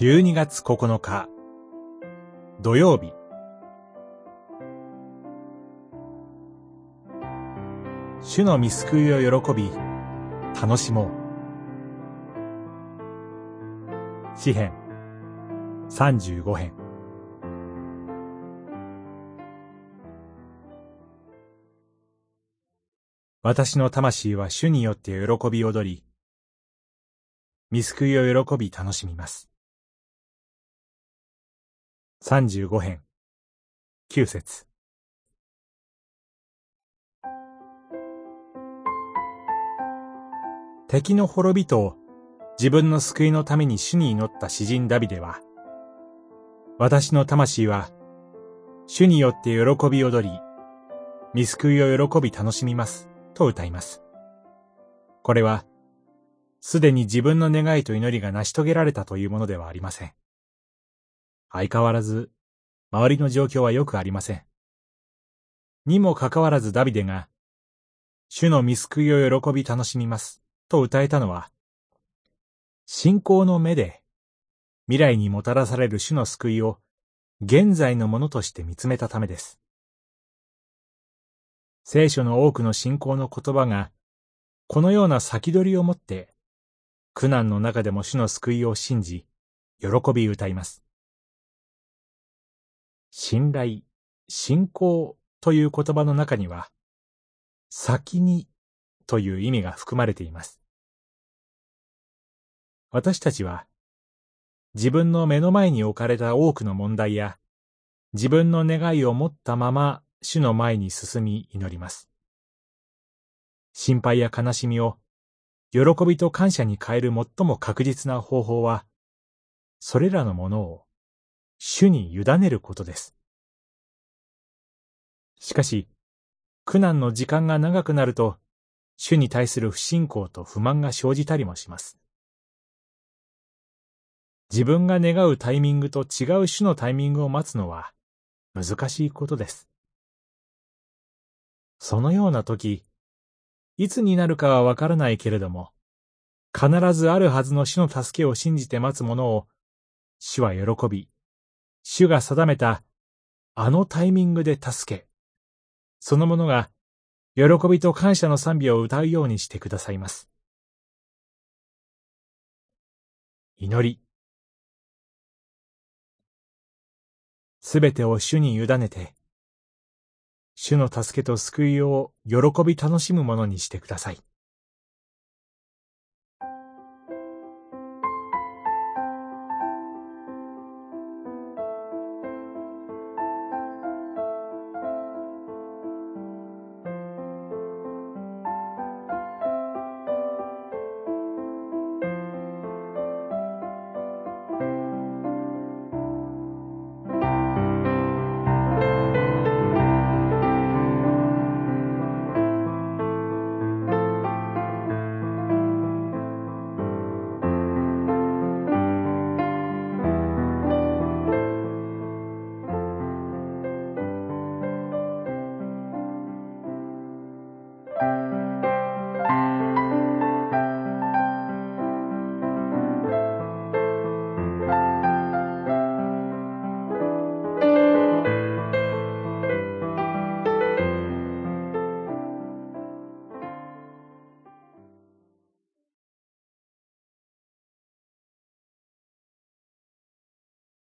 12月9日。土曜日。主の見救いを喜び楽しもう。詩編。35編。私の魂は主によって喜び踊り、見救いを喜び楽しみます。35編、9節敵の滅びと自分の救いのために主に祈った詩人ダビデは、私の魂は主によって喜び踊り、見救いを喜び楽しみます、と歌います。これは、すでに自分の願いと祈りが成し遂げられたというものではありません。相変わらず、周りの状況はよくありません。にもかかわらずダビデが、主の見救いを喜び楽しみます、と歌えたのは、信仰の目で、未来にもたらされる主の救いを、現在のものとして見つめたためです。聖書の多くの信仰の言葉が、このような先取りをもって、苦難の中でも主の救いを信じ、喜び歌います。信頼、信仰という言葉の中には、先にという意味が含まれています。私たちは、自分の目の前に置かれた多くの問題や、自分の願いを持ったまま主の前に進み祈ります。心配や悲しみを喜びと感謝に変える最も確実な方法は、それらのものを主に委ねることです。しかし、苦難の時間が長くなると、主に対する不信仰と不満が生じたりもします。自分が願うタイミングと違う種のタイミングを待つのは難しいことです。そのような時、いつになるかはわからないけれども、必ずあるはずの主の助けを信じて待つ者を、主は喜び、主が定めたあのタイミングで助け、その者が喜びと感謝の賛美を歌うようにしてくださいます。祈り。すべてを主に委ねて、主の助けと救いを喜び楽しむものにしてください。